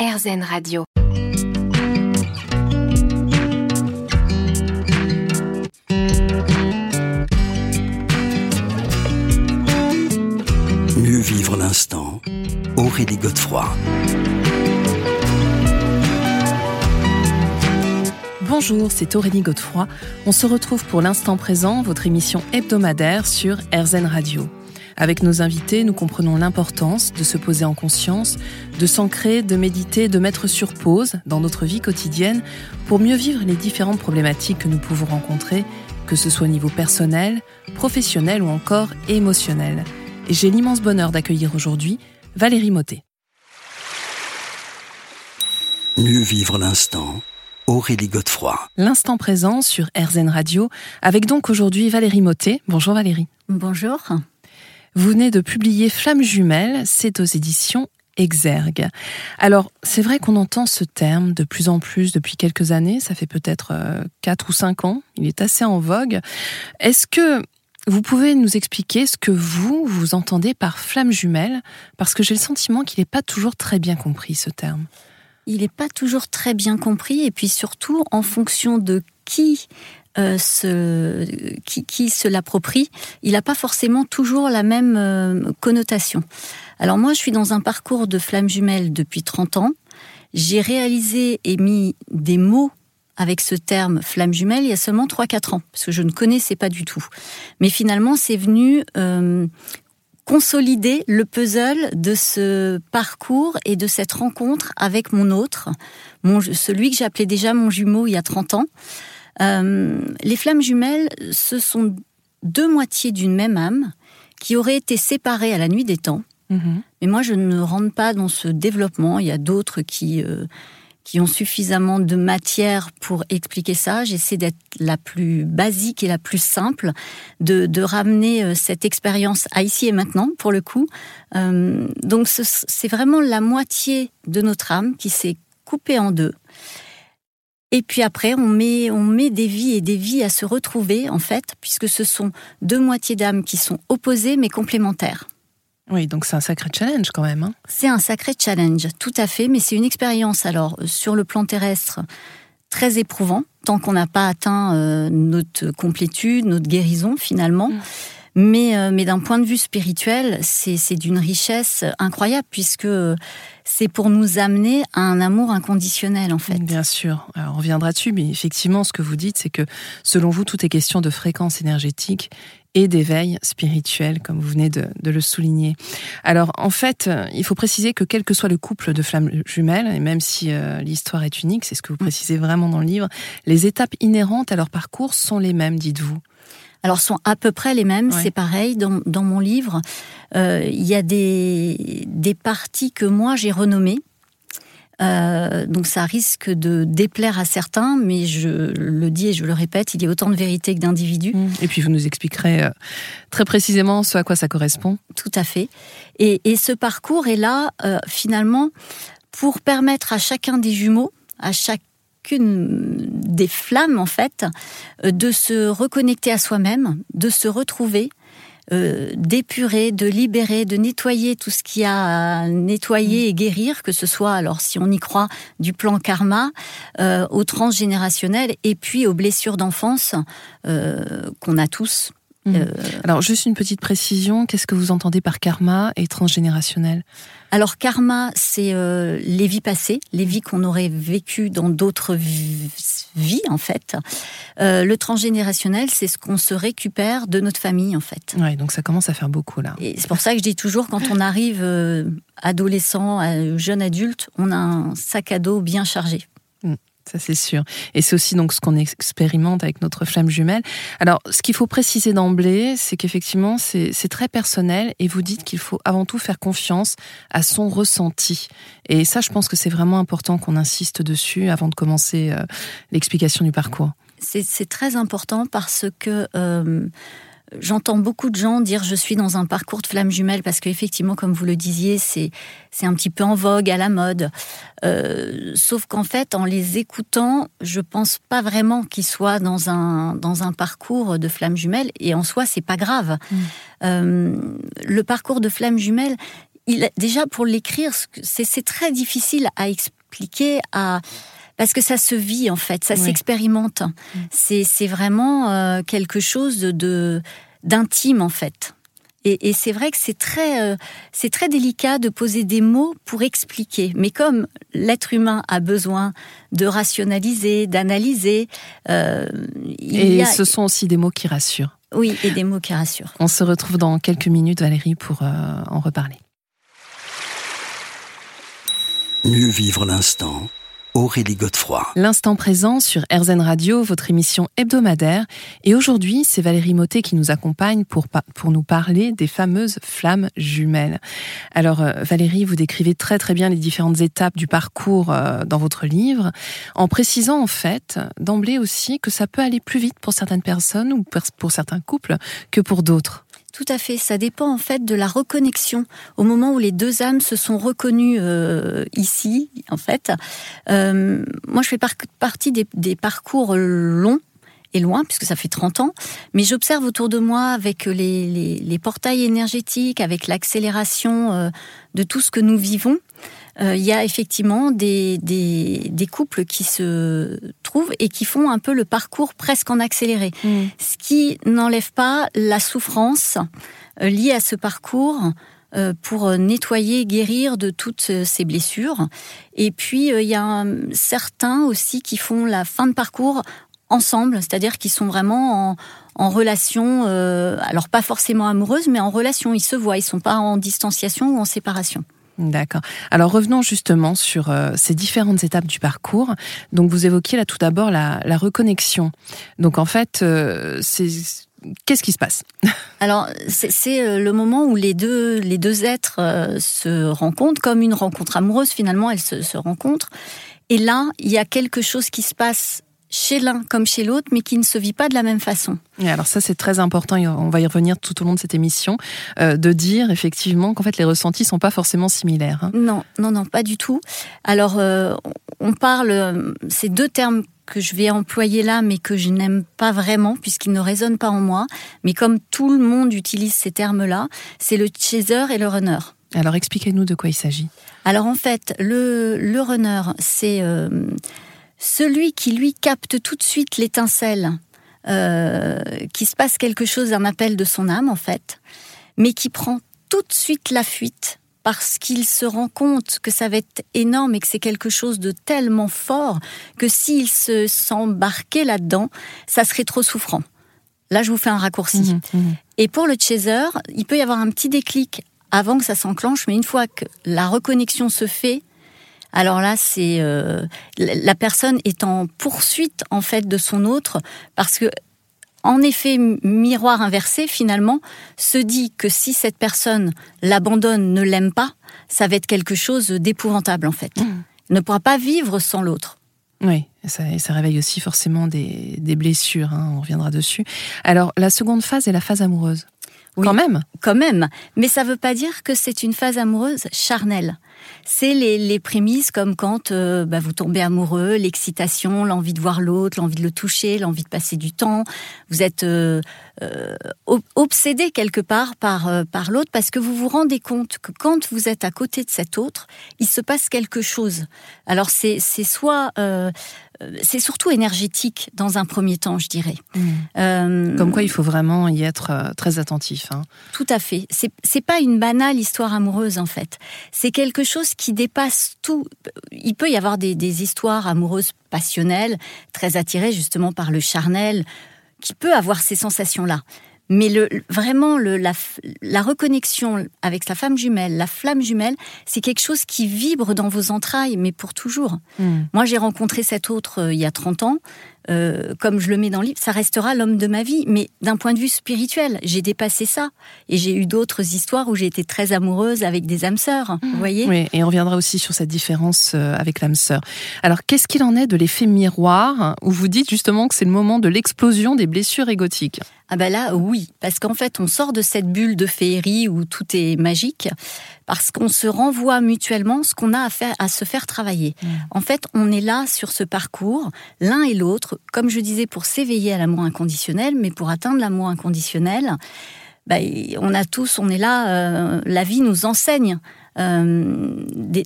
RZN Radio. Mieux vivre l'instant. Aurélie Godefroy. Bonjour, c'est Aurélie Godefroy. On se retrouve pour l'instant présent, votre émission hebdomadaire sur RZN Radio. Avec nos invités, nous comprenons l'importance de se poser en conscience, de s'ancrer, de méditer, de mettre sur pause dans notre vie quotidienne pour mieux vivre les différentes problématiques que nous pouvons rencontrer, que ce soit au niveau personnel, professionnel ou encore émotionnel. Et j'ai l'immense bonheur d'accueillir aujourd'hui Valérie Motet. Mieux vivre l'instant. Aurélie Godefroy. L'instant présent sur RZN Radio, avec donc aujourd'hui Valérie Motet. Bonjour Valérie. Bonjour. Vous venez de publier Flammes jumelles, c'est aux éditions Exergue. Alors, c'est vrai qu'on entend ce terme de plus en plus depuis quelques années, ça fait peut-être 4 ou 5 ans, il est assez en vogue. Est-ce que vous pouvez nous expliquer ce que vous, vous entendez par flamme jumelle? Parce que j'ai le sentiment qu'il n'est pas toujours très bien compris, ce terme. Il n'est pas toujours très bien compris, et puis surtout, en fonction de qui euh, qui, se l'approprie, il n'a pas forcément toujours la même euh, connotation. Alors moi, je suis dans un parcours de flamme jumelle depuis 30 ans. J'ai réalisé et mis des mots avec ce terme flamme jumelle il y a seulement 3-4 ans, parce que je ne connaissais pas du tout. Mais finalement, c'est venu euh, consolider le puzzle de ce parcours et de cette rencontre avec mon autre, celui que j'appelais déjà mon jumeau il y a 30 ans. Euh, les flammes jumelles, ce sont deux moitiés d'une même âme qui auraient été séparées à la nuit des temps. Mhm. Mais moi, je ne rentre pas dans ce développement. Il y a d'autres qui, euh, qui ont suffisamment de matière pour expliquer ça. J'essaie d'être la plus basique et la plus simple, de, de ramener euh, cette expérience à ici et maintenant, pour le coup. Euh, donc, ce- c'est vraiment la moitié de notre âme qui s'est coupée en deux. Et puis après, on met, on met des vies et des vies à se retrouver, en fait, puisque ce sont deux moitiés d'âme qui sont opposées mais complémentaires. Oui, donc c'est un sacré challenge quand même. hein. C'est un sacré challenge, tout à fait, mais c'est une expérience, alors, euh, sur le plan terrestre, très éprouvant, tant qu'on n'a pas atteint euh, notre complétude, notre guérison, finalement. Mm. Mais, euh, mais d'un point de vue spirituel, c'est d'une richesse incroyable, puisque c'est pour nous amener à un amour inconditionnel, en fait. Bien sûr, Alors, on reviendra dessus, mais effectivement, ce que vous dites, c'est que selon vous, tout est question de fréquence énergétique et d'éveil spirituel, comme vous venez de, de le souligner. Alors, en fait, il faut préciser que quel que soit le couple de flammes jumelles, et même si euh, l'histoire est unique, c'est ce que vous précisez vraiment dans le livre, les étapes inhérentes à leur parcours sont les mêmes, dites-vous. Alors, sont à peu près les mêmes, Ouais. c'est pareil. Dans, dans mon livre, euh, il y a des, des parties que moi j'ai renommées. Euh, donc ça risque de déplaire à certains, mais je le dis et je le répète, il y a autant de vérité que d'individus. Et puis, vous nous expliquerez euh, très précisément ce à quoi ça correspond. Tout à fait. Et, et ce parcours est là, euh, finalement, pour permettre à chacun des jumeaux, à chacune des flammes, en fait, euh, de se reconnecter à soi-même, de se retrouver, euh, d'épurer, de libérer, de nettoyer tout ce qu'il y a à nettoyer et guérir, que ce soit, alors si on y croit, du plan karma, euh, au transgénérationnel, et puis aux blessures d'enfance euh, qu'on a tous. Euh, Alors, juste une petite précision, qu'est-ce que vous entendez par karma et transgénérationnel? Alors karma, c'est euh, les vies passées, les vies qu'on aurait vécues dans d'autres vi- vies en fait. Euh, le transgénérationnel, c'est ce qu'on se récupère de notre famille en fait. Ouais, donc ça commence à faire beaucoup là. Et c'est pour ça que je dis toujours, quand on arrive adolescent, jeune adulte, on a un sac à dos bien chargé. Ça, c'est sûr. Et c'est aussi donc ce qu'on expérimente avec notre flamme jumelle. Alors, ce qu'il faut préciser d'emblée, c'est qu'effectivement, c'est très personnel et vous dites qu'il faut avant tout faire confiance à son ressenti. Et ça, je pense que c'est vraiment important qu'on insiste dessus avant de commencer euh, l'explication du parcours. C'est très important parce que euh, j'entends beaucoup de gens dire je suis dans un parcours de flamme jumelle parce qu'effectivement, comme vous le disiez, c'est un petit peu en vogue, à la mode. Euh, sauf qu'en fait, en les écoutant, je pense pas vraiment qu'ils soient dans un dans un parcours de flamme jumelle et en soi, c'est pas grave. Mm. Euh, le parcours de flamme jumelle, il, déjà pour l'écrire, c'est très difficile à expliquer, à parce que ça se vit en fait, ça s'expérimente. Mm. C'est vraiment euh, quelque chose de d'intime en fait. Et, c'est vrai que c'est très, euh, c'est très délicat de poser des mots pour expliquer. Mais comme l'être humain a besoin de rationaliser, d'analyser, euh, et ce sont aussi des mots qui rassurent. Oui, et des mots qui rassurent. On se retrouve dans quelques minutes, Valérie, pour en reparler. Mieux vivre l'instant Aurélie Godefroy. L'instant présent sur RZN Radio, votre émission hebdomadaire. Et aujourd'hui, c'est Valérie Motet qui nous accompagne pour, pour nous parler des fameuses flammes jumelles. Alors, euh, Valérie, vous décrivez très très bien les différentes étapes du parcours euh, dans votre livre, en précisant en fait d'emblée aussi que ça peut aller plus vite pour certaines personnes ou pour certains couples que pour d'autres. Tout à fait, ça dépend en fait de la reconnexion. Au moment où les deux âmes se sont reconnues euh, ici, en fait, euh, moi je fais partie des, parcours longs et loin, puisque ça fait 30 ans, mais j'observe autour de moi avec les, portails énergétiques, avec l'accélération euh, de tout ce que nous vivons, euh, il y a effectivement des, des, couples qui se trouvent et qui font un peu le parcours presque en accéléré. Mm. Ce qui n'enlève pas la souffrance euh, liée à ce parcours euh, pour nettoyer, guérir de toutes ces blessures. Et puis, il y a certains aussi qui font la fin de parcours ensemble, c'est-à-dire qu'ils sont vraiment en, en relation, alors pas forcément amoureuse, mais en relation, ils se voient, ils sont pas en distanciation ou en séparation. D'accord. Alors revenons justement sur euh, ces différentes étapes du parcours. Donc vous évoquiez là tout d'abord la, reconnexion. Donc en fait, euh, qu'est-ce qui se passe? Alors c'est euh, le moment où les deux les deux êtres se rencontrent comme une rencontre amoureuse. Finalement, elles se rencontrent. Et là, il y a quelque chose qui se passe chez l'un comme chez l'autre, mais qui ne se vit pas de la même façon. Et alors ça, c'est très important, on va y revenir tout au long de cette émission, euh, de dire effectivement qu'en fait les ressentis sont pas forcément similaires. Hein. Non, non, non, pas du tout. Alors, euh, on parle, euh, ces deux termes que je vais employer là, mais que je n'aime pas vraiment, puisqu'ils ne résonnent pas en moi, mais comme tout le monde utilise ces termes-là, c'est le chaser et le runner. Alors expliquez-nous de quoi il s'agit. Alors en fait, le, le runner, c'est celui qui lui capte tout de suite l'étincelle, euh, qui se passe quelque chose, un appel de son âme en fait, mais qui prend tout de suite la fuite parce qu'il se rend compte que ça va être énorme et que c'est quelque chose de tellement fort que s'il se s'embarquait là-dedans, ça serait trop souffrant. Là, je vous fais un raccourci. Mmh, mmh. Et pour le chaser, il peut y avoir un petit déclic avant que ça s'enclenche, mais une fois que la reconnexion se fait, alors là, c'est euh, la personne est en poursuite en fait de son autre parce que en effet, miroir inversé, finalement, se dit que si cette personne l'abandonne, ne l'aime pas, ça va être quelque chose d'épouvantable, en fait. Mmh. Ne pourra pas vivre sans l'autre. Oui, ça, ça, réveille aussi forcément des, blessures, hein, on reviendra dessus. Alors, la seconde phase est la phase amoureuse. Quand même Quand même. Mais ça ne veut pas dire que c'est une phase amoureuse charnelle c'est les, prémices comme quand euh, bah, vous tombez amoureux, l'excitation, l'envie de voir l'autre, l'envie de le toucher, l'envie de passer du temps. Vous êtes euh, euh, obsédé quelque part par, par l'autre parce que vous vous rendez compte que quand vous êtes à côté de cet autre, il se passe quelque chose. Alors c'est soit c'est surtout énergétique dans un premier temps, je dirais. Mmh. Comme quoi, il faut vraiment y être très attentif. Hein. Tout à fait. C'est pas une banale histoire amoureuse en fait. C'est quelque chose qui dépasse tout. Il peut y avoir des, histoires amoureuses passionnelles, très attirées justement par le charnel, qui peut avoir ces sensations-là. Mais le, vraiment, le, la, la, reconnexion avec sa femme jumelle, la flamme jumelle, c'est quelque chose qui vibre dans vos entrailles, mais pour toujours. Hmm. Moi, j'ai rencontré cet autre euh, il y a 30 ans. Euh, comme je le mets dans le livre, ça restera l'homme de ma vie. Mais d'un point de vue spirituel, j'ai dépassé ça. Et j'ai eu d'autres histoires où j'ai été très amoureuse avec des âmes sœurs. Vous voyez? Oui, et on reviendra aussi sur cette différence euh, avec l'âme sœur. Alors, qu'est-ce qu'il en est de l'effet miroir, où vous dites justement que c'est le moment de l'explosion des blessures égotiques? Ah ben là, oui, parce qu'en fait, on sort de cette bulle de féerie où tout est magique, parce qu'on se renvoie mutuellement ce qu'on a à, faire, à se faire travailler. Mmh. En fait, on est là sur ce parcours, l'un et l'autre, comme je disais, pour s'éveiller à l'amour inconditionnel, mais pour atteindre l'amour inconditionnel, bah, on a tous, on est là, euh, la vie nous enseigne des,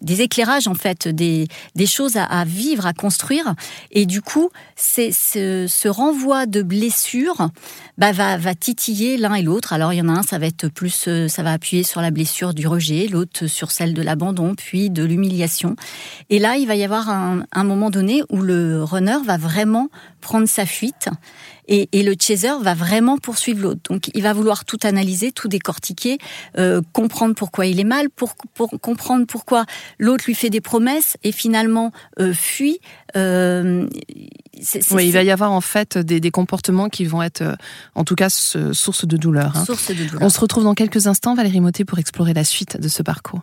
des, éclairages en fait, des, choses à, vivre, à construire. Et du coup, c'est ce, renvoi de blessures bah, va, titiller l'un et l'autre. Alors il y en a un, ça va être plus, ça va appuyer sur la blessure du rejet, l'autre sur celle de l'abandon, puis de l'humiliation. Et là, il va y avoir un, un moment donné où le runner va vraiment prendre sa fuite et, le chaser va vraiment poursuivre l'autre. Donc il va vouloir tout analyser, tout décortiquer, euh, comprendre pourquoi il est mal, pour, comprendre pourquoi l'autre lui fait des promesses et finalement euh, fuit. Euh, oui, il va y avoir en fait des, comportements qui vont être, en tout cas, source de douleur. Source de douleur. On se retrouve dans quelques instants, Valérie Motet, pour explorer la suite de ce parcours.